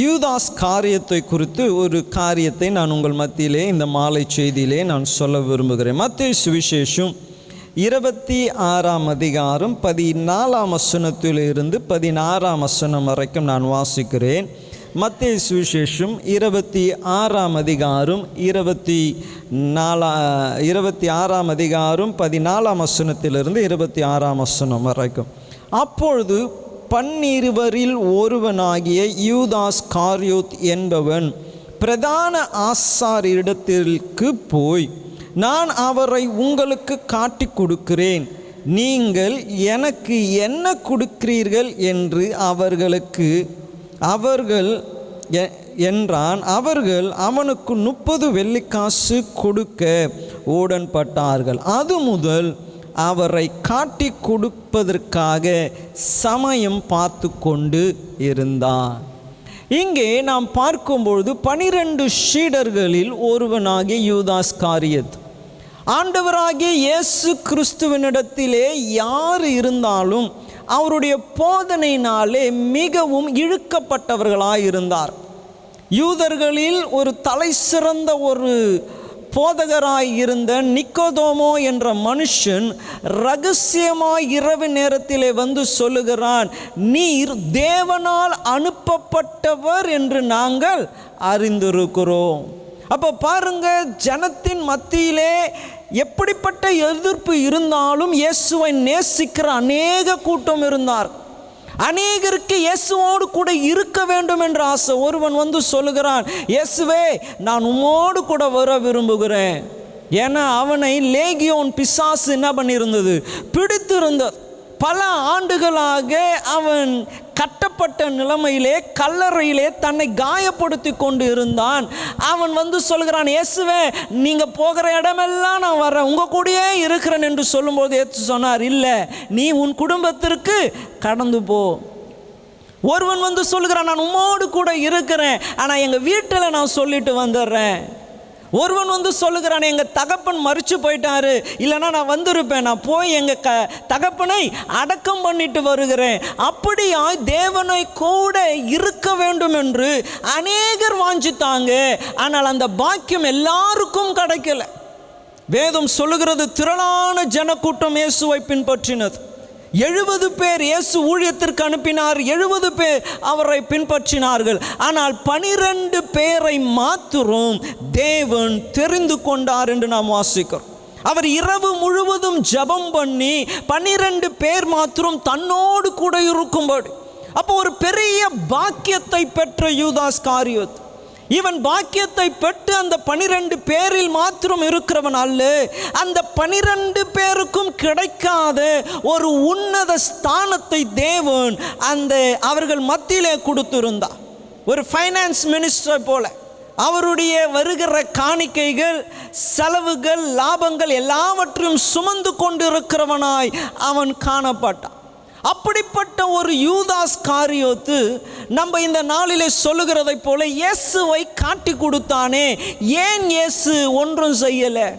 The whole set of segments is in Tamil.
யூதாஸ் காரியத்தை குறித்து ஒரு காரியத்தை நான் உங்கள் மத்தியிலே இந்த மாலை செய்தியிலே நான் சொல்ல விரும்புகிறேன். மத்திய சுவிசேஷம் இருபத்தி ஆறாம் அதிகாரம் பதினாலாம் வசனத்திலிருந்து பதினாறாம் வசனம் வரைக்கும் நான் வாசிக்கிறேன். மத்திய சுவிசேஷம் இருபத்தி ஆறாம் அதிகாரம் இருபத்தி நாலா இருபத்தி ஆறாம் அதிகாரம் பதினாலாம் வசனத்திலிருந்து இருபத்தி ஆறாம் வசனம் வரைக்கும். அப்பொழுது பன்னிருவரில் ஒருவனாகிய யூதாஸ் காரியோத் என்பவன் பிரதான ஆசாரியிடத்திற்கு போய் நான் அவரை உங்களுக்கு காட்டி கொடுக்கிறேன். நீங்கள் எனக்கு என்ன கொடுக்கிறீர்கள்? என்று அவர்களுக்கு அவர்கள் என்றான். அவர்கள் அவனுக்கு முப்பது வெள்ளிக்காசு கொடுக்க உடன்பட்டார்கள். அது முதல் அவரை காட்டி கொடுப்பதற்காக சமயம் பார்த்து கொண்டு இருந்தார் இங்கே நாம் பார்க்கும்பொழுது பனிரெண்டு ஷீடர்களில் ஒருவனாகிய யூதாஸ் காரியத். ஆண்டவராகிய இயேசு கிறிஸ்துவனிடத்திலே யார் இருந்தாலும் அவருடைய போதனையினாலே மிகவும் இழுக்கப்பட்டவர்களாக இருந்தார் யூதர்களில் ஒரு தலை சிறந்த ஒரு போதகராய் இருந்த நிக்கோதோமோ என்ற மனுஷன் ரகசியமாய் இரவு நேரத்திலே வந்து சொல்லுகிறான் நீர் தேவனால் அனுப்பப்பட்டவர் என்று நாங்கள் அறிந்திருக்கிறோம். அப்போ பாருங்க ஜனத்தின் மத்தியிலே எப்படிப்பட்ட எதிர்ப்பு இருந்தாலும் இயேசுவை நேசிக்கிற அநேக கூட்டம் இருந்தார். அநேகருக்கு இயேசுவோடு கூட இருக்க வேண்டும் என்ற ஆசை. ஒருவன் வந்து சொல்லுகிறான் இயேசுவே நான் உம்மோடு கூட வர விரும்புகிறேன். ஏன்னா அவனை லேகியோன் பிசாசு என்ன பண்ணியிருந்தது? பிடித்திருந்தது பல ஆண்டுகளாக அவன் கட்டப்பட்ட நிலைமையிலே கல்லறையிலே தன்னை காயப்படுத்தி கொண்டு இருந்தான். அவன் வந்து சொல்கிறான் இயேசுவே நீங்கள் போகிற இடமெல்லாம் நான் வரேன் உங்கள் கூடயே இருக்கிறேன் என்று சொல்லும்போது ஏற்று சொன்னார் இல்லை நீ உன் குடும்பத்திற்கு கடந்து போ. ஒருவன் வந்து சொல்லுகிறான் நான் உம்மோடு கூட இருக்கிறேன். ஆனால் எங்கள் வீட்டில் நான் சொல்லிட்டு வந்துடுறேன். ஒருவன் வந்து சொல்லுகிறான் எங்கள் தகப்பன் மறித்து போயிட்டாரு. இல்லைன்னா நான் வந்திருப்பேன். நான் போய் எங்கள் க தகப்பனை அடக்கம் பண்ணிட்டு வருகிறேன். அப்படியாய் தேவனை கூட இருக்க வேண்டும் என்று அநேகர் வாஞ்சித்தாங்க. ஆனால் அந்த பாக்கியம் எல்லாருக்கும் கிடைக்கல. வேதம் சொல்லுகிறது திரளான ஜனக்கூட்டம் இயேசுவை பின்பற்றினது. எழுபது பேர் இயேசு ஊழியத்திற்கு அனுப்பினார் எழுபது பேர் அவரை பின்பற்றினார்கள். ஆனால் பனிரெண்டு பேரை மாத்திரம் தேவன் தெரிந்து கொண்டார் என்று நாம் வாசிக்கிறோம். அவர் இரவு முழுவதும் ஜெபம் பண்ணி பன்னிரண்டு பேர் மாத்திரம் தன்னோடு கூட இருக்கும்படி. அப்போ ஒரு பெரிய பாக்கியத்தை பெற்ற யூதாஸ் காரியத். இவன் பாக்கியத்தை பெற்று அந்த பனிரெண்டு பேரில் மாத்திரம் இருக்கிறவன் அல்ல. அந்த பனிரெண்டு பேருக்கும் கிடைக்காத ஒரு உன்னத ஸ்தானத்தை தேவன் அந்த அவர்கள் மத்தியிலே கொடுத்திருந்தார் ஒரு ஃபைனான்ஸ் மினிஸ்டர் போல. அவருடைய வருகிற காணிக்கைகள் செலவுகள் லாபங்கள் எல்லாவற்றையும் சுமந்து கொண்டிருக்கிறவனாய் அவன் காணப்பட்டான். அப்படிப்பட்ட ஒரு யூதாஸ் காரியோத்து நம்ம இந்த நாளிலே சொல்லுகிறதைப் போல இயேசுவை காட்டி கொடுத்தானே. ஏன் இயேசு ஒன்றும் செய்யலை?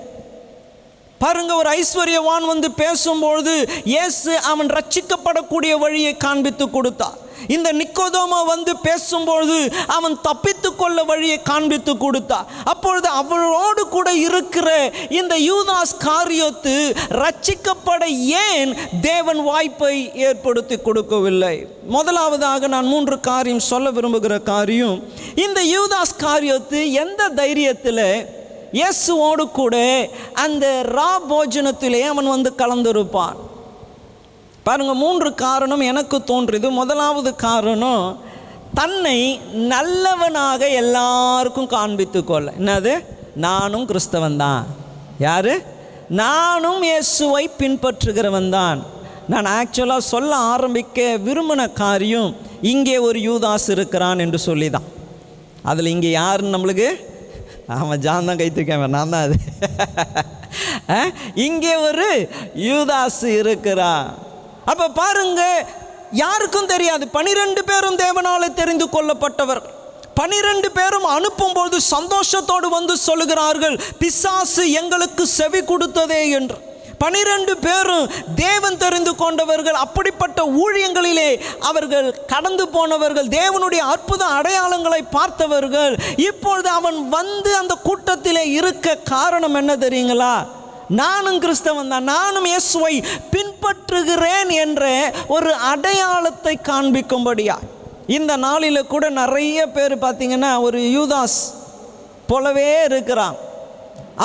பாருங்க ஒரு ஐஸ்வர்யவான் வந்து பேசும்பொழுது இயேசு அவன் ரட்சிக்கப்படக்கூடிய வழியை காண்பித்து கொடுத்தார் இந்த நிக்கோதோமா வந்து பேசும்பொழுது அவன் தப்பித்து கொள்ள வழியை காண்பித்து கொடுத்தா. அப்பொழுது அவளோடு கூட இருக்கிற இந்த யூதாஸ் காரியத்து ரட்சிக்கப்பட ஏன் தேவன் வாய்ப்பை ஏற்படுத்தி கொடுக்கவில்லை? முதலாவதாக நான் மூன்று காரியம் சொல்ல விரும்புகிற காரியம் இந்த யூதாஸ் காரியத்து எந்த தைரியத்தில் இயேசுவோடு கூட அந்த ரா போஜனத்திலே அவன் வந்து கலந்திருப்பான். பாருங்கள் மூன்று காரணம் எனக்கு தோன்றுது. முதலாவது காரணம் தன்னை நல்லவனாக எல்லாருக்கும் காண்பித்து கொள்ள என்னது? நானும் கிறிஸ்தவன் தான். யாரு? நானும் இயேசுவை பின்பற்றுகிறவன் தான். நான் ஆக்சுவலாக சொல்ல ஆரம்பிக்க விரும்பின காரியம் இங்கே ஒரு யூதாஸ் இருக்கிறான் என்று சொல்லி தான் அதில் இங்கே யாருன்னு நம்மளுக்கு? ஆமாம் ஜான் தான் கைத்திருக்கேன் நான் தான் அது. இங்கே ஒரு யூதாஸ் இருக்கிறான். அப்போ பாருங்க யாருக்கும் தெரியாது. பனிரெண்டு பேரும் தேவனாலே தெரிந்து கொள்ளப்பட்டவர். பனிரெண்டு பேரும் அனுப்பும்போது சந்தோஷத்தோடு வந்து சொல்லுகிறார்கள் பிசாசு எங்களுக்கு செவி கொடுத்ததே என்று. பனிரெண்டு பேரும் தேவன் தெரிந்து கொண்டவர்கள் அப்படிப்பட்ட ஊழியங்களிலே அவர்கள் கடந்து போனவர்கள் தேவனுடைய அற்புத அடையாளங்களை பார்த்தவர்கள் இப்பொழுது அவன் வந்து அந்த கூட்டத்திலே இருக்க காரணம் என்ன தெரியுங்களா? நானும் கிறிஸ்தவன் தான் நானும் இயேசுவை பின்பற்றுகிறேன் என்ற ஒரு அடையாளத்தை காண்பிக்கும்படியா. இந்த நாளில் கூட நிறைய பேர் பார்த்தீங்கன்னா ஒரு யூதாஸ் போலவே இருக்கிறான்.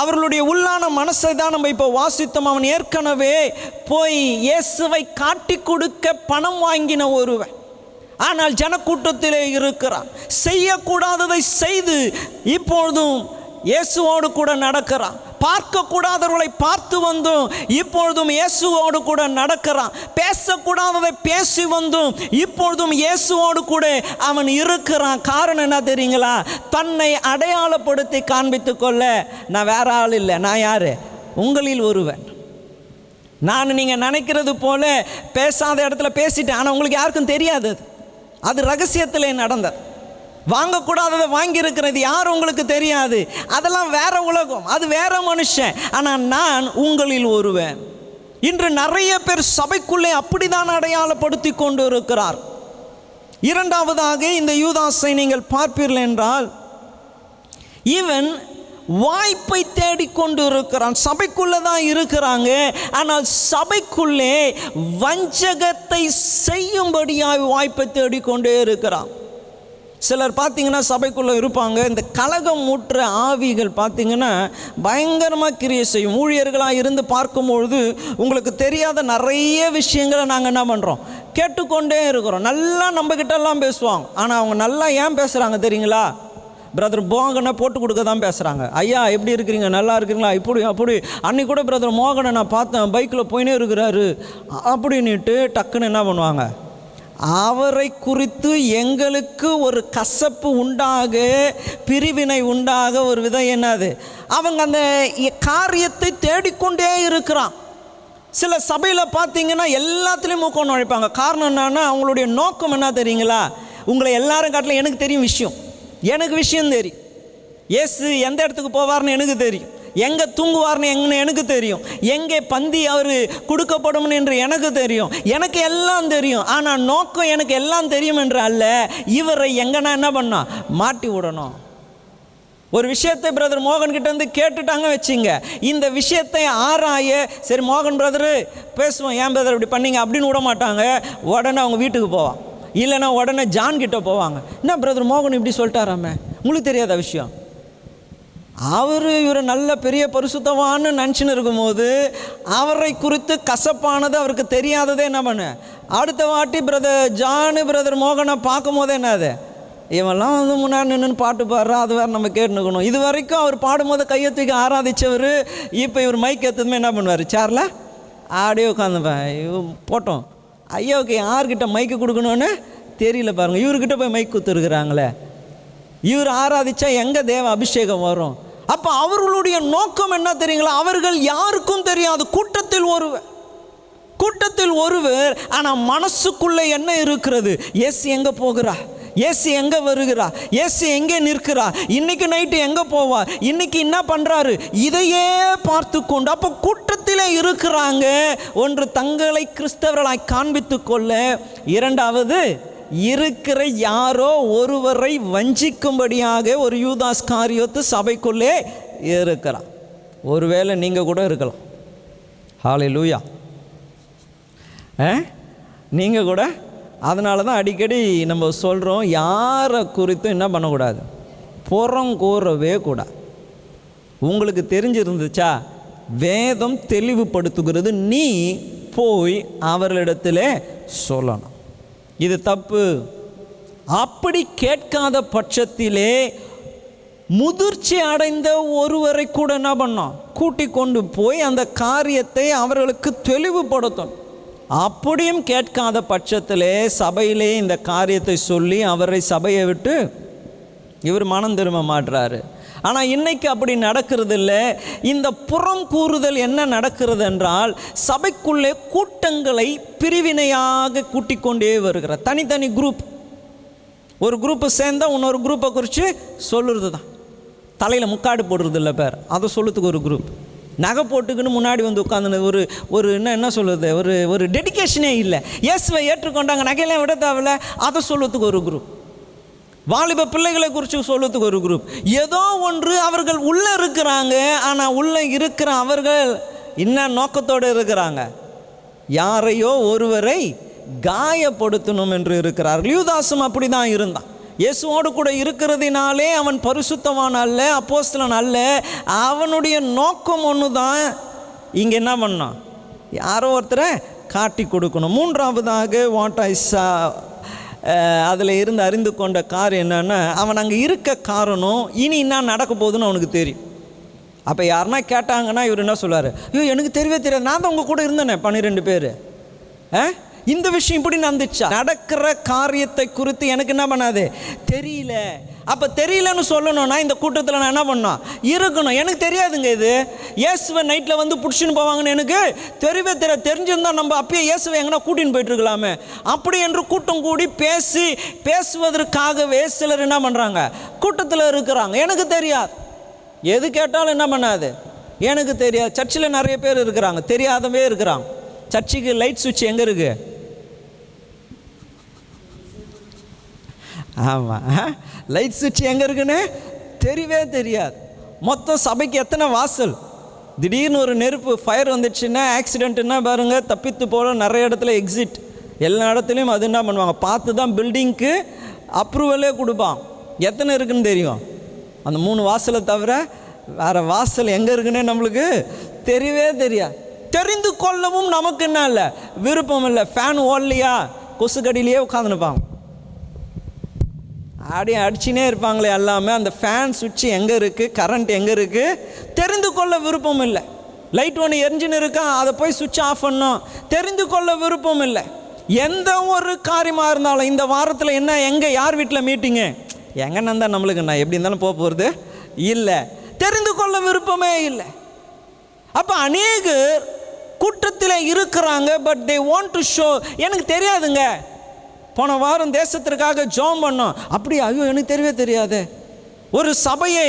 அவர்களுடைய உள்ளான மனசை தான் நம்ம இப்போ வாசித்தோம். அவன் ஏற்கனவே போய் இயேசுவை காட்டி கொடுக்க பணம் வாங்கின ஒருவன். ஆனால் ஜனக்கூட்டத்திலே இருக்கிறான். செய்யக்கூடாததை செய்து இப்பொழுதும் இயேசுவோடு கூட நடக்கிறான். பார்க்கக்கூடாதவர்களை பார்த்து வந்தும் இப்பொழுதும் இயேசுவோடு கூட நடக்கிறான். பேசக்கூடாததை பேசி வந்தும் இப்பொழுதும் இயேசுவோடு கூட அவன் இருக்கிறான். காரணம் என்ன தெரியுங்களா? தன்னை அடையாளப்படுத்தி காண்பித்து கொள்ள நான் வேற ஆள் இல்லை. நான் யார்? உங்களில் ஒருவன். நான் நீங்கள் நினைக்கிறது போல பேசாத இடத்துல பேசிட்டேன். ஆனால் உங்களுக்கு யாருக்கும் தெரியாது அது. அது ரகசியத்திலே நடந்தது. வாங்கக்கூடாததை வாங்கியிருக்கிறது யார் உங்களுக்கு தெரியாது? அதெல்லாம் வேற உலகம். அது வேற மனுஷன். ஆனால் நான் உங்களில் ஒருவன். இன்று நிறைய பேர் சபைக்குள்ளே அப்படிதான் அடையாளப்படுத்தி கொண்டு இருக்கிறார் இரண்டாவதாக இந்த யூதாஸை நீங்கள் பார்ப்பீர்கள் என்றால் இவன் வாய்ப்பை தேடிக்கொண்டு இருக்கிறான் சபைக்குள்ளே தான் இருக்கிறாங்க. ஆனால் சபைக்குள்ளே வஞ்சகத்தை செய்யும்படியாய் வாய்ப்பை தேடிக்கொண்டே இருக்கிறான். சிலர் பார்த்தீங்கன்னா சபைக்குள்ளே இருப்பாங்க. இந்த கலகம் ஊற்ற ஆவிகள் பார்த்தீங்கன்னா பயங்கரமாக கிரியை செய்யும். ஊழியர்களாக இருந்து பார்க்கும்பொழுது உங்களுக்கு தெரியாத நிறைய விஷயங்களை நாங்கள் என்ன பண்ணுறோம் கேட்டுக்கொண்டே இருக்கிறோம். நல்லா நம்மக்கிட்டெல்லாம் பேசுவாங்க. ஆனால் அவங்க நல்லா ஏன் பேசுகிறாங்க தெரியுங்களா? பிரதர் மோகனை போட்டு கொடுக்க தான் பேசுகிறாங்க ஐயா எப்படி இருக்கிறீங்க? நல்லா இருக்கிறீங்களா? இப்படி அப்படி. அன்னைக்கு கூட பிரதர் மோகனை நான் பார்த்தேன். பைக்கில் போயினே இருக்கிறாரு. அப்படின்னுட்டு டக்குன்னு என்ன பண்ணுவாங்க? அவரை குறித்து எங்களுக்கு ஒரு கசப்பு உண்டாக பிரிவினை உண்டாக ஒரு விதம் என்னது? அவங்க அந்த காரியத்தை தேடிக்கொண்டே இருக்கிறான். சில சபையில் பார்த்தீங்கன்னா எல்லாத்துலேயும் மூக்கம் நுழைப்பாங்க காரணம் என்னன்னா அவங்களுடைய நோக்கம் என்ன தெரியுங்களா? உங்களை எல்லாரும் காட்டிலும் எனக்கு தெரியும் விஷயம். எனக்கு விஷயம் தெரியும். இயேசு எந்த இடத்துக்கு போவார்னு எனக்கு தெரியும். எங்கே தூங்குவார்னு எங்கன்னு எனக்கு தெரியும். எங்கே பந்தி அவர் கொடுக்கப்படும் என்று எனக்கு தெரியும். எனக்கு எல்லாம் தெரியும். ஆனால் நோக்கம் எனக்கு எல்லாம் தெரியும் என்று அல்ல. இவரை எங்கன்னா என்ன பண்ணா? மாட்டி விடணும். ஒரு விஷயத்தை பிரதர் மோகன் கிட்டேருந்து கேட்டுட்டாங்க வச்சுங்க. இந்த விஷயத்தை ஆராய சரி மோகன் பிரதரு பேசுவோம் ஏன் பிரதர் இப்படி பண்ணீங்க? அப்படின்னு விட மாட்டாங்க. உடனே அவங்க வீட்டுக்கு போவான் இல்லைன்னா உடனே ஜான் கிட்ட போவாங்க. என்ன பிரதர் மோகன் இப்படி சொல்லிட்டாராமே? உங்களுக்கு தெரியாத விஷயம். அவர் இவர் நல்ல பெரிய பரிசுத்தவான்னு நினச்சின்னு இருக்கும்போது அவரை குறித்து கசப்பானது அவருக்கு தெரியாததே என்ன பண்ண அடுத்த வாட்டி பிரதர் ஜானு பிரதர் மோகனை பார்க்கும் போதே என்னது? இவெல்லாம் வந்து முன்னாடி நின்று பாட்டு பாடுறா அது வேறு நம்ம கேட்டுக்கணும் இது வரைக்கும் அவர் பாடும்போது கையை தூக்கி ஆராதித்தவர் இப்போ இவர் மைக் எத்ததுமே என்ன பண்ணுவார்? சேரில் ஆடியே உட்காந்துப்பேன் போட்டோம். ஐயாவுக்கு யார்கிட்ட மைக்கு கொடுக்கணும்னு தெரியல பாருங்கள் இவர்கிட்ட போய் மைக் கொடுத்துருக்குறாங்களே. இவர் ஆராதித்தா எங்கே தேவ அபிஷேகம் வரும்? அப்போ அவர்களுடைய நோக்கம் என்ன தெரியுங்களா? அவர்கள் யாருக்கும் தெரியாது. கூட்டத்தில் ஒருவர். கூட்டத்தில் ஒருவர் ஆனால் மனசுக்குள்ளே என்ன இருக்கிறது? எஸ் எங்கே போகிறா? ஏசு எங்கே வருகிறா? ஏசு எங்கே நிற்கிறா? இன்னைக்கு நைட்டு எங்கே போவா? இன்னைக்கு என்ன பண்ணுறாரு இதையே பார்த்து கொண்டு அப்போ கூட்டத்தில் இருக்கிறாங்க. ஒன்று தங்களை கிறிஸ்தவர்களாய் காண்பித்து கொள்ள இரண்டாவது இருக்கிற யாரோ ஒருவரை வஞ்சிக்கும்படியாக ஒரு யூதாஸ் காரியத்து சபைக்குள்ளே இருக்கிறான். ஒருவேளை நீங்கள் கூட இருக்கலாம். ஹாலை லூயா நீங்கள் கூட? அதனால தான் அடிக்கடி நம்ம சொல்கிறோம் யாரை குறித்தும் என்ன பண்ணக்கூடாது? புறம் கூறவே கூடாது. உங்களுக்கு தெரிஞ்சிருந்துச்சா? வேதம் தெளிவுபடுத்துகிறது. நீ போய் அவர்களிடத்தில் சொல்லணும். இது தப்பு. அப்படி கேட்காத பட்சத்திலே முதிர்ச்சி அடைந்த ஒருவரை கூட என்ன பண்ணோம்? கூட்டி கொண்டு போய் அந்த காரியத்தை அவர்களுக்கு தெளிவுபடுத்தும் அப்படியும் கேட்காத பட்சத்திலே சபையிலே இந்த காரியத்தை சொல்லி அவரை சபையை விட்டு இவர் மனம் திரும்ப மாட்டுறாரு ஆனால் இன்னைக்கு அப்படி நடக்கிறது இல்லை இந்த புறம் கூறுதல் என்ன நடக்கிறது என்றால் சபைக்குள்ளே கூட்டங்களை பிரிவினையாக கூட்டிக் கொண்டே வருகிறார். தனித்தனி குரூப் ஒரு குரூப்பு சேர்ந்தால் இன்னொரு குரூப்பை குறித்து சொல்லுறது தான் தலையில் முக்காடு போடுறது இல்லை பேர். அதை சொல்லுறதுக்கு ஒரு குரூப் நகை போட்டுக்கின்னு முன்னாடி வந்து உட்காந்து ஒரு ஒரு என்ன என்ன சொல்கிறது ஒரு ஒரு டெடிகேஷனே இல்லை. இயேசுவை ஏற்றுக்கொண்டாங்க. நகையெல்லாம் விட தேவையில்ல. அதை சொல்லுறதுக்கு ஒரு குரூப் வாலிப பிள்ளைகளை குறித்து சொல்லுறதுக்கு ஒரு குரூப் ஏதோ ஒன்று அவர்கள் உள்ளே இருக்கிறாங்க ஆனால் உள்ளே இருக்கிற அவர்கள் என்ன நோக்கத்தோடு இருக்கிறாங்க. யாரையோ ஒருவரை காயப்படுத்தணும் என்று இருக்கிறார்கள். யூதாசும் அப்படி தான் இருந்தான். இயேசுவோடு கூட இருக்கிறதினாலே அவன் பரிசுத்தவான் அல்ல அப்போஸ்தலன் அல்ல. அவனுடைய நோக்கம் ஒன்று தான் இங்கே என்ன பண்ணான் யாரோ ஒருத்தரை காட்டி கொடுக்கணும். மூன்றாவதாக வாட் ஐ சா அதில் இருந்து அறிந்து கொண்ட கார் என்னென்னா அவன் அங்கே இருக்க காரணம் இனி என்ன நடக்க போகுதுன்னு அவனுக்கு தெரியும். அப்போ யாருன்னா கேட்டாங்கன்னா இவர் என்ன சொல்லுவார்? ஐயோ எனக்கு தெரியவே தெரியாது. நான் தான் உங்கள் கூட இருந்தேனே பன்னிரெண்டு பேர். ஆ இந்த விஷயம் இப்படி நடந்துச்சா? நடக்கிற காரியத்தை குறித்து எனக்கு என்ன பண்ணாது? தெரியல. அப்போ தெரியலன்னு சொல்லணும்னா இந்த கூட்டத்தில் நான் என்ன பண்ணோம் இருக்கணும். எனக்கு தெரியாதுங்க இது. இயேசுவை நைட்டில் வந்து பிடிச்சின்னு போவாங்கன்னு எனக்கு தெரியவே தெரிய தெரிஞ்சிருந்தால் நம்ம அப்பயே இயேசுவை எங்கன்னா கூட்டின்னு போயிட்டுருக்கலாமே. அப்படி என்று கூட்டம் கூடி பேசி பேசுவதற்காகவே சிலர் என்ன பண்ணுறாங்க கூட்டத்தில் இருக்கிறாங்க. எனக்கு தெரியாது. எது கேட்டாலும் என்ன பண்ணாது? எனக்கு தெரியாது. சர்ச்சில் நிறைய பேர் இருக்கிறாங்க. தெரியாதவே இருக்கிறாங்க சர்ச்சுக்கு லைட் சுவிட்ச் எங்கே இருக்குது ஆமாம் லைட் சுவிட்ச் எங்கே இருக்குன்னு? தெரியவே தெரியாது. மொத்தம் சபைக்கு எத்தனை வாசல்? திடீர்னு ஒரு நெருப்பு ஃபயர் வந்துடுச்சுன்னா ஆக்சிடென்ட்னா பாருங்கள் தப்பித்து போல நிறைய இடத்துல எக்ஸிட் எல்லா இடத்துலையும் அது என்ன பண்ணுவாங்க? பார்த்து தான் பில்டிங்க்கு அப்ரூவலே கொடுப்பான். எத்தனை இருக்குன்னு தெரியும்? அந்த மூணு வாசலை தவிர வேறு வாசல் எங்கே இருக்குன்னே நம்மளுக்கு தெரியவே தெரியாது. தெரிந்து கொள்ளவும் நமக்கு என்ன இல்லை? விருப்பம் இல்லை. ஃபேன் ஓடலையா? கொசுக்கடியிலேயே உட்காந்துருப்பாங்க அப்படியே அடிச்சுனே இருப்பாங்களே எல்லாமே அந்த ஃபேன் சுவிட்ச் எங்கே இருக்குது கரண்ட் எங்கே இருக்குது தெரிந்து கொள்ள விருப்பம் இல்லை. லைட் ஒன்று எரிஞ்சுன்னு இருக்கா அதை போய் சுவிட்ச் ஆஃப் பண்ணோம். தெரிந்து கொள்ள விருப்பம் இல்லை. எந்த ஒரு காரியமாக இருந்தாலும் இந்த வாரத்தில் என்ன எங்கே யார் வீட்டில் மீட்டிங்கு எங்கே நந்தா நம்மளுக்கு நான் எப்படி இருந்தாலும் போக போகிறது இல்லை. தெரிந்து கொள்ள விருப்பமே இல்லை. அப்போ அநேகர் கூட்டத்தில் இருக்கிறாங்க but they want to show எனக்கு தெரியாதுங்க. போன வாரம் தேசத்திற்காக ஜோம் பண்ணோம். அப்படி ஐயோ எனக்கு தெரியவே தெரியாது. ஒரு சபையை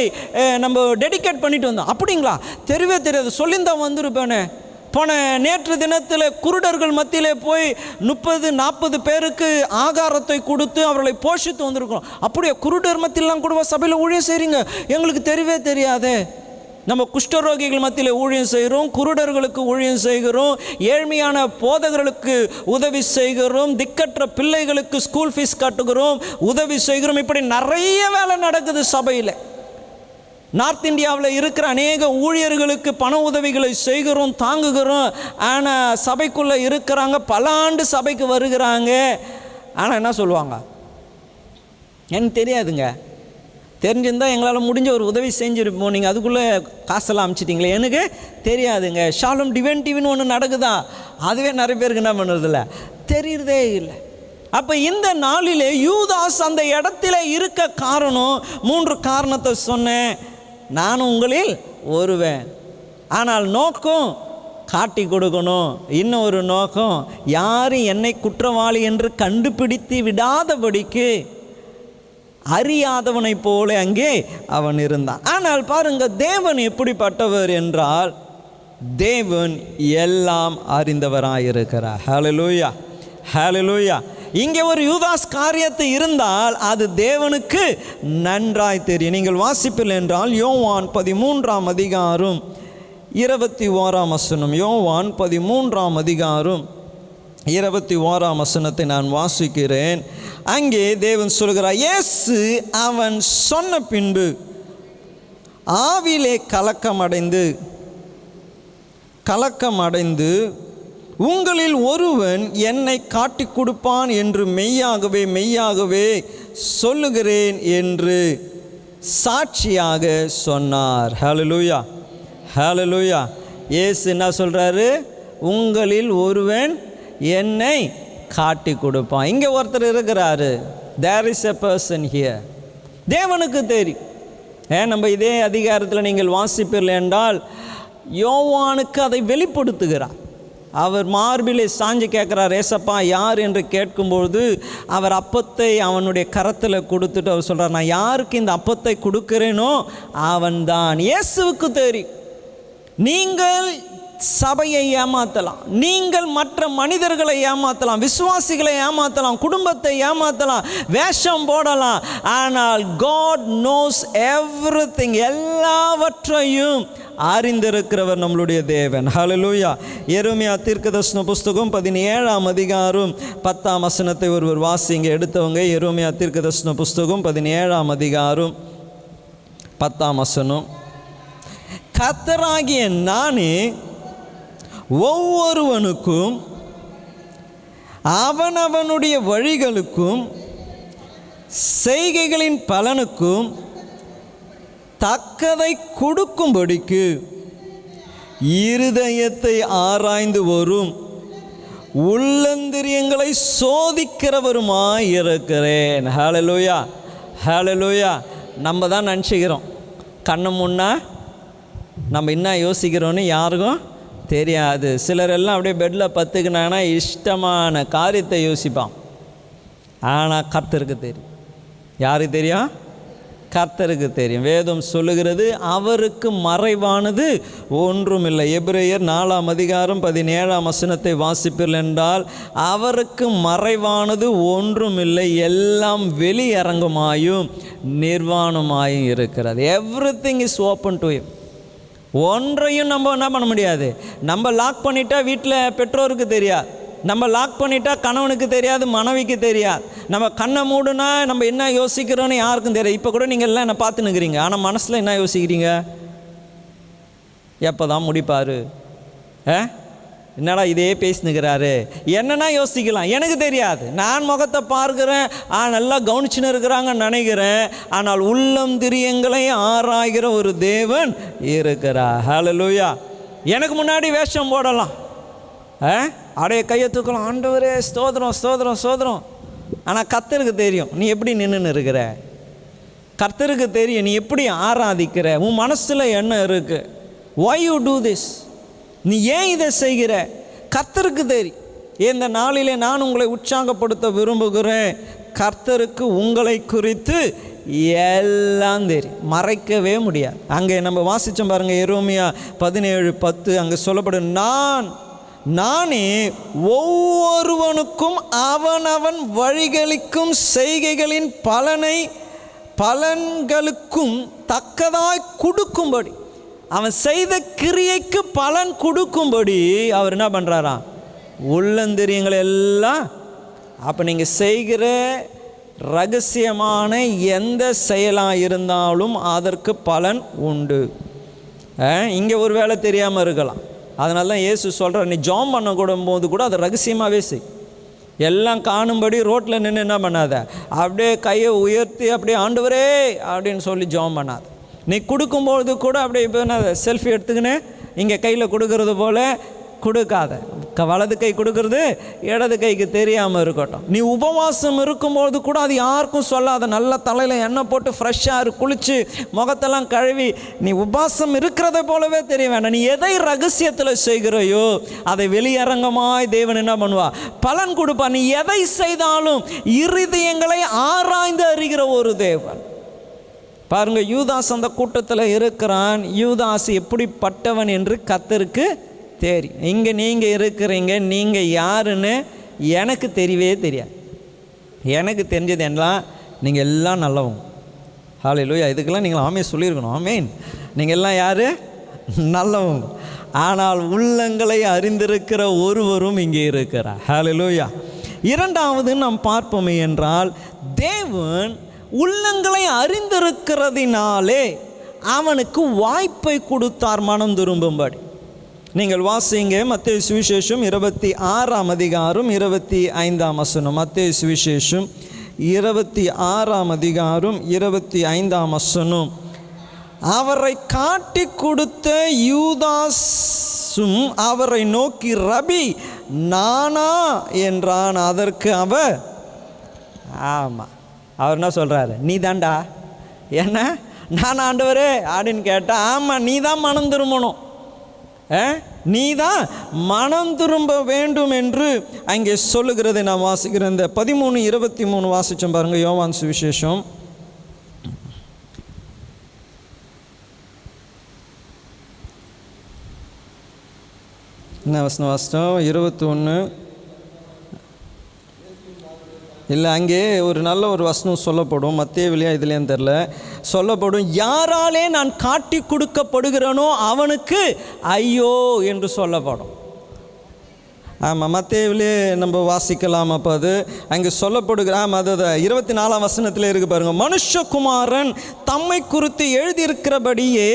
நம்ம டெடிகேட் பண்ணிட்டு வந்தோம். அப்படிங்களா? தெரியவே தெரியாது. சொல்லியிருந்தான் வந்திருப்பேனே. போன நேற்று தினத்தில் குருடர்கள் மத்தியில் போய் முப்பது நாற்பது பேருக்கு ஆகாரத்தை கொடுத்து அவர்களை போஷித்து வந்திருக்கிறோம். அப்படியே? குருடர் மத்தியெல்லாம் கூட சபையில் ஊழியம் செய்கிறீங்க எங்களுக்கு தெரியவே தெரியாதே. நம்ம குஷ்டரோகிகள் மத்தியில் ஊழியம் செய்கிறோம் குருடர்களுக்கு ஊழியம் செய்கிறோம் ஏழ்மையான போதகர்களுக்கு உதவி செய்கிறோம் திக்கற்ற பிள்ளைகளுக்கு ஸ்கூல் ஃபீஸ் கட்டுகிறோம் உதவி செய்கிறோம். இப்படி நிறைய வேலை நடக்குது சபையில். நார்த் இந்தியாவில் இருக்கிற அநேக ஊழியர்களுக்கு பண உதவிகளை செய்கிறோம் தாங்குகிறோம். ஆனால் சபைக்குள்ளே இருக்கிறாங்க பல ஆண்டு சபைக்கு வருகிறாங்க. ஆனால் என்ன சொல்லுவாங்க? எனக்கு தெரியாதுங்க. தெரிஞ்சிருந்தால் எங்களால் முடிஞ்ச ஒரு உதவி செஞ்சுருப்போம். நீங்கள் அதுக்குள்ளே காசெல்லாம் அமுச்சிட்டிங்களே. எனக்கு தெரியாதுங்க. ஷாலும் டிவன் டிவின்னு ஒன்று நடக்குதா? அதுவே நிறைய பேருக்கு என்ன பண்ணுறதில்ல. தெரியுறதே இல்லை. அப்போ இந்த நாளிலே யூதாஸ் அந்த இடத்துல இருக்க காரணம் மூன்று காரணத்தை சொன்னேன். நானும் உங்களில் ஒருவேன். ஆனால் நோக்கம் காட்டி கொடுக்கணும். இன்னும் ஒரு நோக்கம் யாரும் என்னை குற்றவாளி என்று கண்டுபிடித்து விடாதபடிக்கு அறியாதவனைப் போல அங்கே அவன் இருந்தான். ஆனால் பாருங்க தேவன் எப்படிப்பட்டவர் என்றால் தேவன் எல்லாம் அறிந்தவராயிருக்கிறார். ஹலலூயா ஹலலூயா இங்கே ஒரு யூதாஸ் காரியத்தை இருந்தால் அது தேவனுக்கு நன்றாய் தெரியும். நீங்கள் வாசிப்பில் என்றால் யோவான் பதிமூன்றாம் அதிகாரம் இருபத்தி ஓராம் வசனம். யோவான் பதிமூன்றாம் அதிகாரம் இருபத்தி ஓராம் வசனத்தை நான் வாசிக்கிறேன். அங்கே தேவன் சொல்கிறார் இயேசு அவன் சொன்ன பின்பு ஆவிலே கலக்கமடைந்து கலக்கமடைந்து உங்களில் ஒருவன் என்னை காட்டி கொடுப்பான் என்று மெய்யாகவே மெய்யாகவே சொல்லுகிறேன் என்று சாட்சியாக சொன்னார். ஹலலூயா ஹலலூயா இயேசு என்ன சொல்கிறாரு உங்களில் ஒருவன் என்னை காட்டி கொடுப்பான். இங்கே ஒருத்தர் இருக்கிறாரு. There is a person here தேவனுக்கு தெரியும். ஏன் நம்ம இதே அதிகாரத்தில் நீங்கள் வாசிப்பீர்கள் என்றால் யோவானுக்கு அதை வெளிப்படுத்துகிறார். அவர் மார்பிலே சாஞ்சு கேட்குறார் ஏசப்பா யார்? என்று கேட்கும்பொழுது அவர் அப்பத்தை அவனுடைய கரத்தில் கொடுத்துட்டு அவர் சொல்கிறார் நான் யாருக்கு இந்த அப்பத்தை கொடுக்குறேனோ அவன்தான். இயேசுவுக்கு தெரியும். நீங்கள் சபையை ஏமாற்றலாம் நீங்கள் மற்ற மனிதர்களை ஏமாற்றலாம் விசுவாசிகளை ஏமாற்றலாம் குடும்பத்தை ஏமாற்றலாம் வேஷம் போடலாம். ஆனால் காட் நோஸ் எவ்ரி எல்லாவற்றையும் அறிந்திருக்கிறவர் நம்மளுடைய தேவன். ஹலலூயா எருமையா தீர்க்கதர்சன புஸ்தகம் பதினேழாம் அதிகாரம் பத்தாம் வசனத்தை ஒருவர் வாசிங்க எடுத்தவங்க எருமையா தீர்க்கதர்சன புஸ்தகம் பதினேழாம் அதிகாரம் பத்தாம் வசனம். கத்தராகிய நானே ஒவ்வொருவனுக்கும் அவனவனுடைய வழிகளுக்கும் செய்கைகளின் பலனுக்கும் தக்கதை கொடுக்கும்படிக்கு இருதயத்தை ஆராய்ந்து வரும் உள்ளந்திரியங்களை சோதிக்கிறவருமாய் இருக்கிறேன் ஹalleluya ஹalleluya நம்ம தான் நினச்சிக்கிறோம். கண்ணு முன்னா நம்ம என்ன யோசிக்கிறோன்னு யாருக்கும் தெரியாது. சிலரெல்லாம் அப்படியே பெட்டில் பத்துக்கினாங்கன்னா இஷ்டமான காரியத்தை யோசிப்பான். ஆனால் கர்த்தருக்கு தெரியும். யாருக்கு தெரியும்? கர்த்தருக்கு தெரியும். வேதம் சொல்லுகிறது அவருக்கு மறைவானது ஒன்றும் இல்லை. எபிரேயர் நாலாம் அதிகாரம் பதினேழாம் வசனத்தை வாசிப்பில் என்றால் அவருக்கு மறைவானது ஒன்றும் இல்லை. எல்லாம் வெளியரங்குமாயும் நிர்வாணமாயும் இருக்கிறது. Everything is open to ஒன்றையும் நம்ம என்ன பண்ண முடியாது. நம்ம லாக் பண்ணிட்டா வீட்டில் பெற்றோருக்கு தெரியாது நம்ம லாக் பண்ணிட்டா கணவனுக்கு தெரியாது மனைவிக்கு தெரியாது நம்ம கண்ணை மூடுனா நம்ம என்ன யோசிக்கிறோன்னு யாருக்கும் தெரியாது. இப்போ கூட நீங்கள் எல்லாம் என்ன பார்த்து நிற்கிறீங்க ஆனால் மனசில் என்ன யோசிக்கிறீங்க? எப்போ தான் முடிப்பார்? ஆ? என்னடா இதே பேசினுக்கிறாரு? என்னன்னா யோசிக்கலாம். எனக்கு தெரியாது. நான் முகத்தை பார்க்குறேன். ஆ நல்லா கவனிச்சுன்னு இருக்கிறாங்கன்னு நினைக்கிறேன். ஆனால் உள்ளம் திரியங்களை ஆராய்கிற ஒரு தேவன் இருக்கிறார். லூயா எனக்கு முன்னாடி வேஷம் போடலாம். ஆ? அடைய கையை தூக்கலாம். ஆண்டவரே ஸ்தோத்திரம் ஸ்தோத்திரம் ஸ்தோத்திரம். ஆனால் கத்தருக்கு தெரியும். நீ எப்படி நின்றுன்னு இருக்கிற கர்த்தருக்கு தெரியும். நீ எப்படி ஆராதிக்கிற? உன் மனசில் என்ன இருக்கு? ஒய் யூ டூ திஸ் நீ ஏன் இதை செய்கிற? கர்த்தருக்கு தெரியும் இந்த நாளிலே நான் உங்களை உற்சாகப்படுத்த விரும்புகிறேன். கர்த்தருக்கு உங்களை குறித்து எல்லாம் தெரியும் மறைக்கவே முடியாது. அங்கே நம்ம வாசித்தோம் பாருங்கள் எரோமியா பதினேழு பத்து அங்கே சொல்லப்படும் நான் நானே ஒவ்வொருவனுக்கும் அவனவன் வழிகளுக்கும் செய்கைகளின் பலனை பலன்களுக்கும் தக்கதாய் கொடுக்கும்படி அவன் செய்த கிரியைக்கு பலன் கொடுக்கும்படி அவர் என்ன பண்ணுறாராம் உள்ளந்திரியங்களை எல்லாம் அப்போ நீங்கள் செய்கிற ரகசியமான எந்த செயலாக இருந்தாலும் அதற்கு பலன் உண்டு. இங்கே ஒரு வேலை தெரியாமல் இருக்கலாம். அதனால தான் இயேசு சொல்கிறார் நீ ஜாம் பண்ண கூடும் போது கூட அதை ரகசியமாகவே செய். எல்லாம் காணும்படி ரோட்டில் நின்று என்ன பண்ணாத? அப்படியே கையை உயர்த்தி அப்படியே ஆண்டவரே அப்படின்னு சொல்லி ஜாம் பண்ணாத. நீ கொடுக்கும்பொழுது கூட அப்படியே இப்போ நான் செல்ஃபி எடுத்துக்கின்னு இங்கே கையில் கொடுக்கறது போல் கொடுக்காத. க- வலது கை கொடுக்கறது இடது கைக்கு தெரியாமல் இருக்கட்டும். நீ உபவாசம் இருக்கும்பொழுது கூட அது யாருக்கும் சொல்லாத. நல்ல தலையில் எண்ணெய் போட்டு ஃப்ரெஷ்ஷாக இரு குளித்து முகத்தெல்லாம் கழுவி. நீ உபவாசம் இருக்கிறத போலவே தெரிய வேண்டாம். நீ எதை ரகசியத்தில் செய்கிறையோ அதை வெளியரங்கமாய் தேவன் என்ன பண்ணுவா? பலன் கொடுப்பா. நீ எதை செய்தாலும் இருதயங்களை ஆராய்ந்து அறிகிற ஒரு தேவன். பாருங்கள் யூதாஸ் அந்த கூட்டத்தில் இருக்கிறான். யூதாஸ் எப்படிப்பட்டவன் என்று கத்தருக்கு தெரியும். இங்கே நீங்கள் இருக்கிறீங்க நீங்கள் யாருன்னு எனக்கு தெரியவே தெரியாது. எனக்கு தெரிஞ்சது என்னலாம் நீங்கள் எல்லாம் நல்லவங்க. ஹalleluya இதுக்கெல்லாம் நீங்கள் ஆமே சொல்லியிருக்கணும். ஆமேன். நீங்கள் எல்லாம் யார்? நல்லவங்க. ஆனால் உள்ளங்களை அறிந்திருக்கிற ஒருவரும் இங்கே இருக்கிறார். ஹalleluya இரண்டாவது நாம் பார்ப்போமே என்றால் தேவன் உள்ளங்களை அறிந்திருக்கிறதினாலே அவனுக்கு வாய்ப்பை கொடுத்தார் மனம் திரும்பும்படி. நீங்கள் வாசிங்க மத்திய சுவிசேஷம் இருபத்தி ஆறாம் அதிகாரம் இருபத்தி ஐந்தாம் வசனம். மத்திய சுவிசேஷம் இருபத்தி ஆறாம் அதிகாரம் இருபத்தி ஐந்தாம் வசனம். அவரை காட்டி கொடுத்த யூதாஸும் அவரை நோக்கி ரபி நானா? என்றான். அதற்கு அவர் ஆமாம் அவர் என்ன சொல்கிறாரு நீ தாண்டா என்ன? நான் ஆண்டவரே. அப்படின்னு கேட்டால் ஆமாம் நீ தான் மனம் திரும்பணும். நீ தான் மனம் திரும்ப வேண்டும் என்று அங்கே சொல்லுகிறதை. நான் வாசிக்கிறேன் இந்த பதிமூணு இருபத்தி மூணு வாசித்தோம் பாருங்கள் யோவான் சுவிசேஷம். என்ன வசனம் வாசித்தோம்? இருபத்தி ஒன்று இல்லை அங்கே ஒரு நல்ல ஒரு வசனம் சொல்லப்படும். மத்திய விலையா இதுலேயும் தெரில சொல்லப்படும் யாராலே நான் காட்டி கொடுக்கப்படுகிறனோ அவனுக்கு ஐயோ என்று சொல்லப்படும். ஆமாம் மத்தேவிலே நம்ம வாசிக்கலாம் அப்போ அது. அங்கே சொல்லப்படுகிற ஆமாம் அது இருபத்தி நாலாம் வசனத்தில் இருக்கு பாருங்கள் மனுஷகுமாரன் தம்மை குறித்து எழுதியிருக்கிறபடியே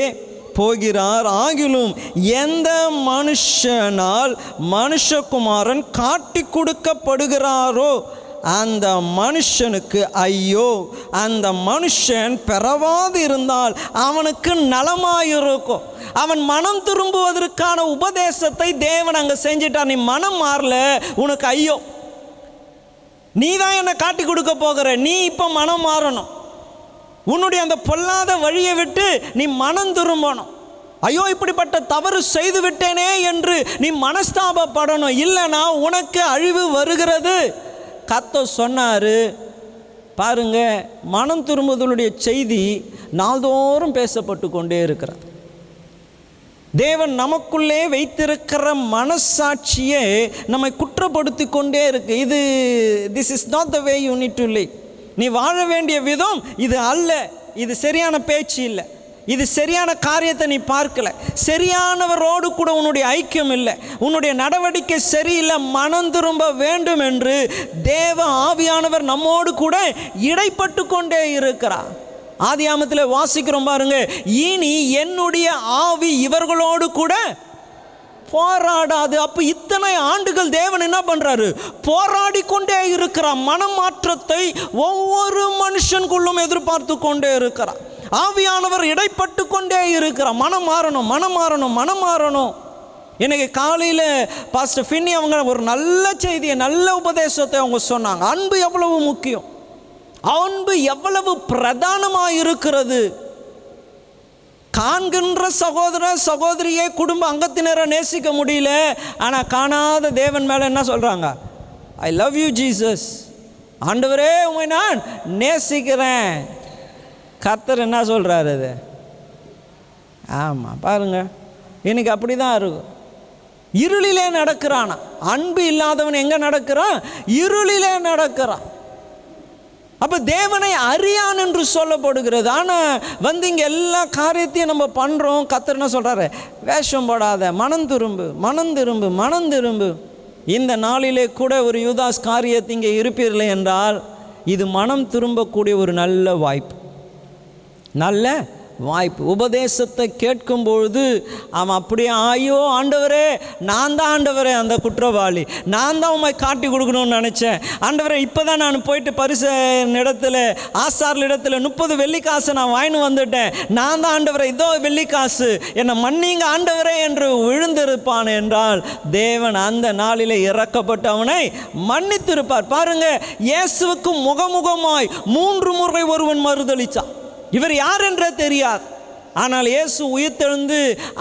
போகிறார். ஆகிலும் எந்த மனுஷனால் மனுஷகுமாரன் காட்டி கொடுக்கப்படுகிறாரோ அந்த மனுஷனுக்கு ஐயோ அந்த மனுஷன் பெறவாது இருந்தால் அவனுக்கு நலமாயிருக்கும். அவன் மனம் திரும்புவதற்கான உபதேசத்தை தேவன் அங்கே செஞ்சிட்டான் நீ மனம் மாறல உனக்கு ஐயோ. நீ தான் என்னை காட்டி கொடுக்க போகிற நீ இப்போ மனம் மாறணும். உன்னுடைய அந்த பொல்லாத வழியை விட்டு நீ மனம் திரும்பணும். ஐயோ இப்படிப்பட்ட தவறு செய்து விட்டேனே என்று நீ மனஸ்தாபப்படணும். இல்லைனா உனக்கு அழிவு வருகிறது. கத்த சொன்னார் பாருங்க மனம் திரும்புதலுடைய செய்தி நாள்தோறும் பேசப்பட்டு கொண்டே இருக்கிறார் தேவன் நமக்குள்ளே வைத்திருக்கிற மனசாட்சியே நம்மை குற்றப்படுத்தி கொண்டே இருக்கு. இது this is not the way you need to live நீ வாழ வேண்டிய விதம் இது அல்ல. இது சரியான பேச்சு இல்லை. இது சரியான காரியத்தை நீ பார்க்கல. சரியானவரோடு கூட உன்னுடைய ஐக்கியம் இல்லை. உன்னுடைய நடவடிக்கை சரியில்லை. மனம் திரும்ப வேண்டும் என்று தேவ ஆவியானவர் நம்மோடு கூட இடைப்பட்டு கொண்டே இருக்கிறார். ஆதியாமத்தில் வாசிக்கிறோம் பாருங்க. இனி என்னுடைய ஆவி இவர்களோடு கூட போராடாது. அப்போ இத்தனை ஆண்டுகள் தேவன் என்ன பண்ணுறாரு போராடி கொண்டே இருக்கிறார். மனமாற்றத்தை ஒவ்வொரு மனுஷனுக்குள்ளும் எதிர்பார்த்து கொண்டே இருக்கிறார். ஆவியானவர் இடைப்பட்டு கொண்டே இருக்கிறார் மனம் மாறணும் மனம் மாறணும் மனம் மாறணும். இன்றைக்கி காலையில் பாஸ்டர் ஃபின்னி அவங்க ஒரு நல்ல செய்தியை நல்ல உபதேசத்தை அவங்க சொன்னாங்க. அன்பு எவ்வளவு முக்கியம்? அன்பு எவ்வளவு பிரதானமாக இருக்கிறது? காண்கின்ற சகோதர சகோதரியை குடும்ப அங்கத்தினரை நேசிக்க முடியல. ஆனால் காணாத தேவன் மேலே என்ன சொல்கிறாங்க ஐ லவ் யூ ஜீசஸ் ஆண்டவரே உண்மை நான் நேசிக்கிறேன். கர்த்தர் என்ன சொல்கிறாரு அது? ஆமாம் பாருங்க. எனக்கு அப்படி தான் இருக்கும் இருளிலே நடக்கிறானா? அன்பு இல்லாதவன் எங்கே நடக்கிறான்? இருளிலே நடக்கிறான். அப்போ தேவனை அறியான் என்று சொல்லப்படுகிறது. ஆனால் வந்து இங்கே எல்லா காரியத்தையும் நம்ம பண்ணுறோம் கத்தர் என்ன சொல்கிறாரு வேஷம் போடாத மனம் திரும்பு மனம் திரும்பு மனம் திரும்பு. இந்த நாளிலே கூட ஒரு யூதாஸ் காரியத்தை இங்கே இருப்பீர்கள் என்றால் இது மனம் திரும்பக்கூடிய ஒரு நல்ல வாய்ப்பு. நல்ல வாய்ப்பு. உபதேசத்தை கேட்கும் பொழுது அவன் அப்படியே ஆயோ ஆண்டவரே நான் தான் ஆண்டவரே அந்த குற்றவாளி. நான் தான் உண்மை காட்டி கொடுக்கணும்னு நினச்சேன். ஆண்டவரே இப்போ தான் நான் போயிட்டு பரிசு இடத்துல ஆசார் இடத்துல முப்பது வெள்ளிக்காசு நான் வாங்கின்னு வந்துட்டேன். நான் தான் ஆண்டவரே இதோ வெள்ளிக்காசு. என்னை மன்னிங்க ஆண்டவரே என்று விழுந்திருப்பான் என்றால் தேவன் அந்த நாளில் இறக்கப்பட்டவனை மன்னித்திருப்பார். பாருங்க இயேசுவுக்கு முகமுகமாய் மூன்று முறை ஒருவன் மறுதளித்தான் இவர் யார் என்றே தெரியாது. ஆனால் இயேசு உயிர்த்தெழுந்து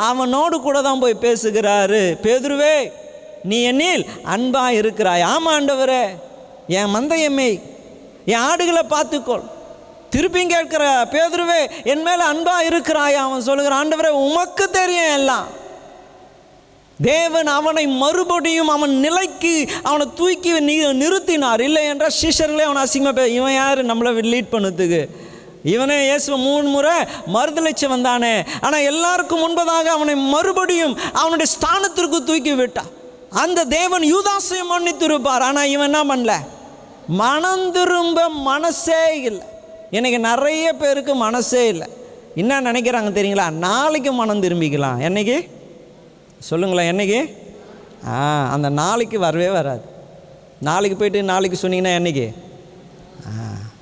அவனோடு கூட தான் போய் பேசுகிறாரு. பேதுருவே நீ என்னில் அன்பா இருக்கிறாய். ஆமா ஆண்டவரே என் மந்தையம்மை என் ஆடுகளை பார்த்துக்கொள். திருப்பியும் கேட்கிற பேதுருவே என் மேலே அன்பா இருக்கிறாய்? அவன் சொல்லுகிறான். ஆண்டவரே உமக்கு தெரியும் எல்லாம். தேவன் அவனை மறுபடியும் அவன் நிலைக்கு அவனை தூக்கி நிறுத்தினார். இல்லை என்றால் சீஷர்களே அவனை அசிங்கமாக இவன் யார்? நம்மளை லீட் பண்ணுறதுக்கு. இவனே இயேசுவை மூணு முறை மறுதளிச்சு வந்தானே. ஆனால் எல்லாருக்கும் முன்பதாக அவனை மறுபடியும் அவனுடைய ஸ்தானத்திற்கு தூக்கி விட்டான். அந்த தேவன் யூதாசையும் மன்னித்திருப்பார் ஆனால் இவன் என்ன பண்ணல? மனம் திரும்ப மனசே இல்லை. இன்னைக்கு நிறைய பேருக்கு மனசே இல்லை. என்ன நினைக்கிறாங்க தெரியுங்களா? நாளைக்கு மனம் திரும்பிக்கலாம். என்னைக்கு? சொல்லுங்களேன் என்னைக்கு? ஆ அந்த நாளைக்கு வரவே வராது. நாளைக்கு போயிட்டு நாளைக்கு சொன்னீங்கன்னா என்னைக்கு?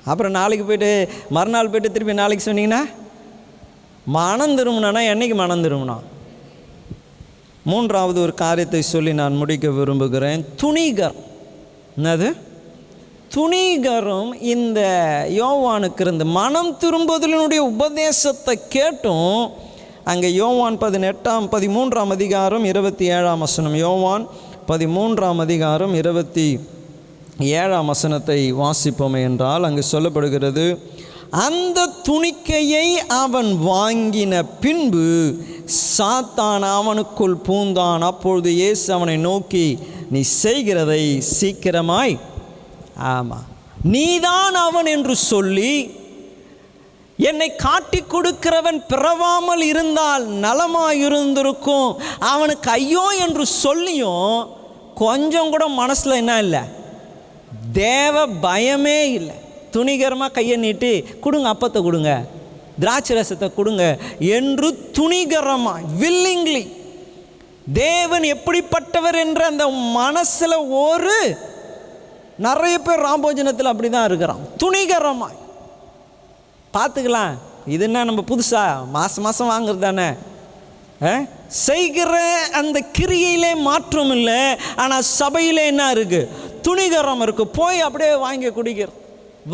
அப்புறம் நாளைக்கு போயிட்டு மறுநாள் போயிட்டு திருப்பி நாளைக்கு சொன்னீங்கன்னா மனம் திரும்பினா என்னைக்கு மனம் திரும்பினா? மூன்றாவது ஒரு காரியத்தை சொல்லி நான் முடிக்க விரும்புகிறேன். துணிகர் என்னது? துணிகரும் இந்த யோவானுக்கு இருந்து மனம் திரும்புதலினுடைய உபதேசத்தை கேட்டும். அங்கே யோவான் பதினெட்டாம் பதிமூன்றாம் அதிகாரம் இருபத்தி ஏழாம் வசனம். யோவான் பதிமூன்றாம் அதிகாரம் இருபத்தி ஏழாம் வசனத்தை வாசிப்போமே என்றால் அங்கு சொல்லப்படுகிறது அந்த துணிக்கையை அவன் வாங்கின பின்பு சாத்தான் அவனுக்குள் பூந்தான். அப்பொழுது இயேசு அவனை நோக்கி நீ செய்கிறதை சீக்கிரமாய் ஆமாம் நீதான் அவன் என்று சொல்லி என்னை காட்டி கொடுக்கிறவன் பிறவாமல் இருந்தால் நலமாயிருந்திருக்கும். அவனுக்கு ஐயோ என்று சொல்லியும் கொஞ்சம் கூட மனசில் என்ன இல்லை தேவ பயமே இல்லை. துணிகரமாக கையை நீட்டி கொடுங்க அப்பத்தை கொடுங்க. திராட்சை ரசத்தை கொடுங்க என்று துணிகரமாக வில்லிங்லி தேவன் எப்படிப்பட்டவர் என்ற அந்த மனசில் ஒரு நிறைய பேர் ராம்போஜனத்தில் அப்படி தான் இருக்கிறான். துணிகரமாக பார்த்துக்கலாம். இது என்ன நம்ம புதுசாக மாதம் மாதம் வாங்குறது தானே? ஆ? செய்கிற அந்த கிரியையிலே மாற்றம் இல்லை. ஆனால் சபையிலே என்ன இருக்குது துணிகரம் இருக்குது போய் அப்படியே வாங்கி குடிக்கிற.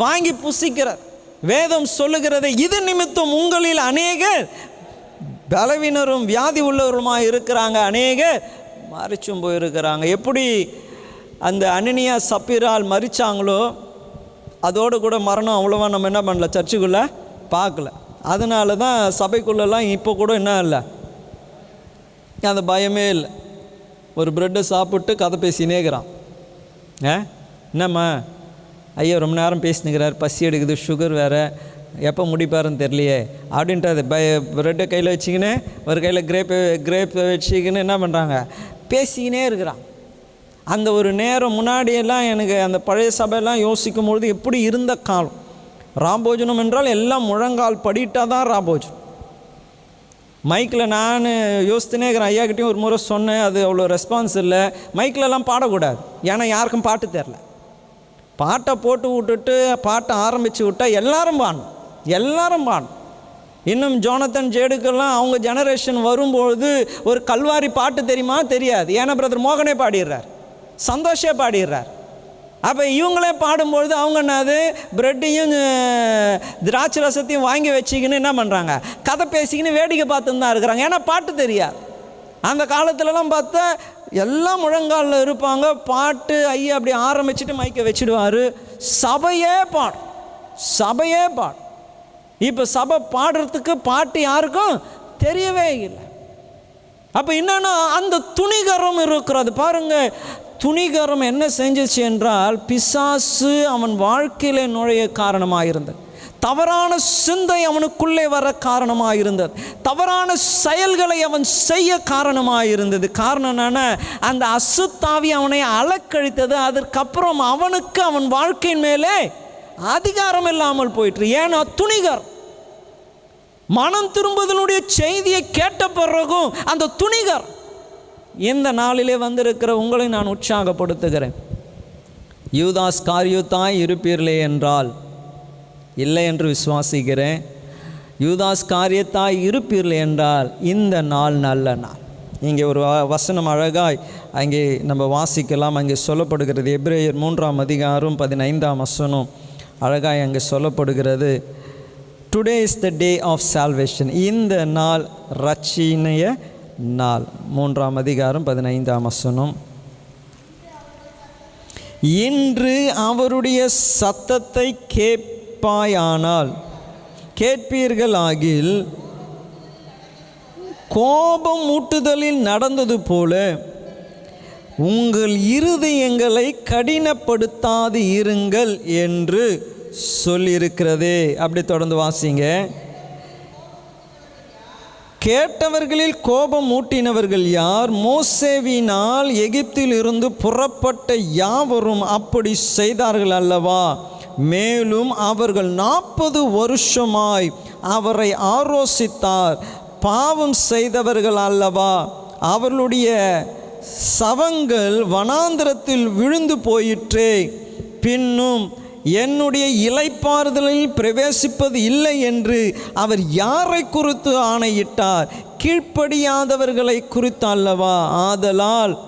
வாங்கி புசிக்கிறார் வேதம் சொல்லுகிறது இது நிமித்தம் உங்களில் அநேகர் பலவீனரும் வியாதி உள்ளவருமாக இருக்கிறாங்க. அநேக மறிச்சும் போயிருக்கிறாங்க. எப்படி அந்த அனனியா சப்பீரால் மறிச்சாங்களோ அதோடு கூட மரணம் அவ்வளோவா நம்ம என்ன பண்ணல? சர்ச்சுக்குள்ளே பார்க்கல. அதனால தான் சபைக்குள்ளெல்லாம் இப்போ கூட என்ன இல்லை. அந்த பயமே இல்லை. ஒரு ப்ரெட்டை சாப்பிட்டு கதை பேசினேக்கிறான் ஆ? என்னம்மா? ஐயா ரொம்ப நேரம் பேசினுக்கிறார். பசி எடுக்குது சுகர் வேறு. எப்போ முடிப்பாருன்னு தெரியலையே. அப்படின்ட்டு அது பய ப்ரெட்டை கையில் வச்சுக்கின்னு ஒரு கையில் கிரேப்பை கிரேப்பை வச்சுக்கின்னு என்ன பண்ணுறாங்க பேசிக்கினே இருக்கிறான். அந்த ஒரு நேரம் முன்னாடியெல்லாம் எனக்கு அந்த பழைய சபையெல்லாம் யோசிக்கும் பொழுது எப்படி இருந்த காலம்? ராம்போஜனம் என்றால் எல்லாம் முழங்கால் படிட்டால் தான் ராம்போஜனம். மைக்கில் நான் யோசித்துனே இருக்கிறேன். ஐயாக்கிட்டையும் ஒரு முறை சொன்னேன். அது அவ்வளோ ரெஸ்பான்ஸ் இல்லை. மைக்கிலலாம் பாடக்கூடாது. ஏன்னா யாருக்கும் பாட்டு தெரில. பாட்டை போட்டு விட்டுட்டு பாட்டை ஆரம்பித்து விட்டா எல்லாரும் பாடணும். எல்லாரும் பாடணும். இன்னும் ஜோனத்தன் ஜேடுக்கெல்லாம் அவங்க ஜெனரேஷன் வரும்பொழுது ஒரு கல்வாரி பாட்டு தெரியுமா? தெரியாது. ஏன்னா பிரதர் மோகனே பாடிடுறார். சந்தோஷே பாடிடுறார். அப்போ இவங்களே பாடும்பொழுது அவங்க என்னது? பிரெட்டையும் திராட்சை ரசத்தையும் வாங்கி வச்சுக்கின்னு என்ன பண்ணுறாங்க கதை பேசிக்கின்னு வேடிக்கை பார்த்துன்னு தான் இருக்கிறாங்க. ஏன்னா பாட்டு தெரியாது. அந்த காலத்துலலாம் பார்த்தா எல்லாம் முழங்காலில் இருப்பாங்க. பாட்டு ஐயா அப்படி ஆரம்பிச்சுட்டு மைக்கை வச்சுடுவார். சபையே பாடும் சபையே பாடும் இப்போ சபை பாடுறதுக்கு பாட்டு யாருக்கும் தெரியவே இல்லை. அப்போ என்னென்னா அந்த துணிகரம் இருக்கிறது. பாருங்கள் துணிகரம் என்ன செஞ்சிச்சு என்றால் பிசாசு அவன் வாழ்க்கையிலே நுழைய காரணமாக இருந்தது தவறான சிந்தை அவனுக்குள்ளே வர காரணமாக இருந்தது தவறான செயல்களை அவன் செய்ய காரணமாக இருந்தது காரணம் என்னன்னா அந்த அசுத்தாவி அவனை அலக்கழித்தது. அதற்கப்புறம் அவனுக்கு அவன் வாழ்க்கையின் மேலே அதிகாரம் இல்லாமல் போயிட்டு ஏன்னா துணிகர் மனம் திரும்புதலுடைய செய்தியை கேட்ட பிறகும் அந்த துணிகர் இந்த நாளிலே வந்திருக்கிற உங்களை நான் உற்சாகப்படுத்துகிறேன். யூதாஸ் காரியுத்தாய் இருப்பீர்களே என்றால் இல்லை என்று விசுவாசிக்கிறேன். யூதாஸ் காரியத்தாய் இருப்பீர்கள் என்றால் இந்த நாள் நல்ல நாள். இங்கே ஒரு வ- வசனம் அழகாய் அங்கே நம்ம வாசிக்கலாம். அங்கே சொல்லப்படுகிறது எப்ரேயர் மூன்றாம் அதிகாரம் பதினைந்தாம் வசனம் அழகாய் அங்கே சொல்லப்படுகிறது. Today is the day of salvation இந்த நாள் ரட்சினைய நாள். மூன்றாம் அதிகாரம் பதினைந்தாம் வசனம். இன்று அவருடைய சத்தத்தை கேட்பாயானால் கேட்பீர்கள் ஆகில் கோபம் ஊட்டுதலில் நடந்தது போல உங்கள் இருதயங்களை கடினப்படுத்தாது இருங்கள் என்று சொல்லியிருக்கிறதே. அப்படி தொடர்ந்து வாசிங்க. கேட்டவர்களில் கோபம் ஊட்டினவர்கள் யார்? மோசேவினால் எகிப்தில் இருந்து புறப்பட்ட யாவரும் அப்படி செய்தார்கள் அல்லவா? மேலும் அவர்கள் நாற்பது வருஷமாய் அவரை ஆரோசித்தார். பாவம் செய்தவர்கள் அல்லவா? அவர்களுடைய சவங்கள் வனாந்திரத்தில் விழுந்து போயிற்றே. பின்னும் என்னுடைய இலைப்பாறுதலில் பிரவேசிப்பது இல்லை என்று அவர் யாரை குறித்து ஆணையிட்டார்? கீழ்ப்படியாதவர்களை குறித்து அல்லவா? ஆதலால்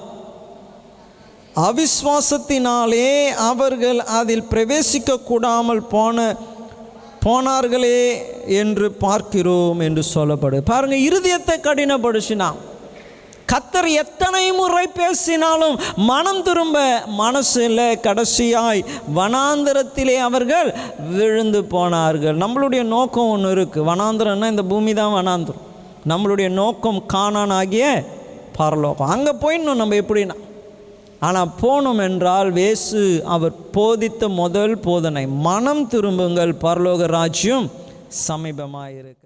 அவிஸ்வாசத்தினாலே அவர்கள் அதில் பிரவேசிக்க கூடாமல் போன போனார்களே என்று பார்க்கிறோம் என்று சொல்லப்படு பாருங்கள் இருதயத்தை கடினப்படுச்சினான் கத்தர் எத்தனை முறை பேசினாலும் மனம் திரும்ப மனசில் கடைசியாய் வனாந்திரத்திலே அவர்கள் விழுந்து போனார்கள். நம்மளுடைய நோக்கம் ஒன்று இருக்குது வனாந்திரம்னா இந்த பூமி தான் வனாந்திரம். நம்மளுடைய நோக்கம் காணான் ஆகிய பரலோகம். அங்கே போயிடணும் நம்ம எப்படின்னா. ஆனால் போனோம் என்றால் வேசு அவர் போதித்த முதல் போதனை. மனம் திரும்புங்கள். பரலோக ராஜ்யம் சமீபமாக இருக்கிறது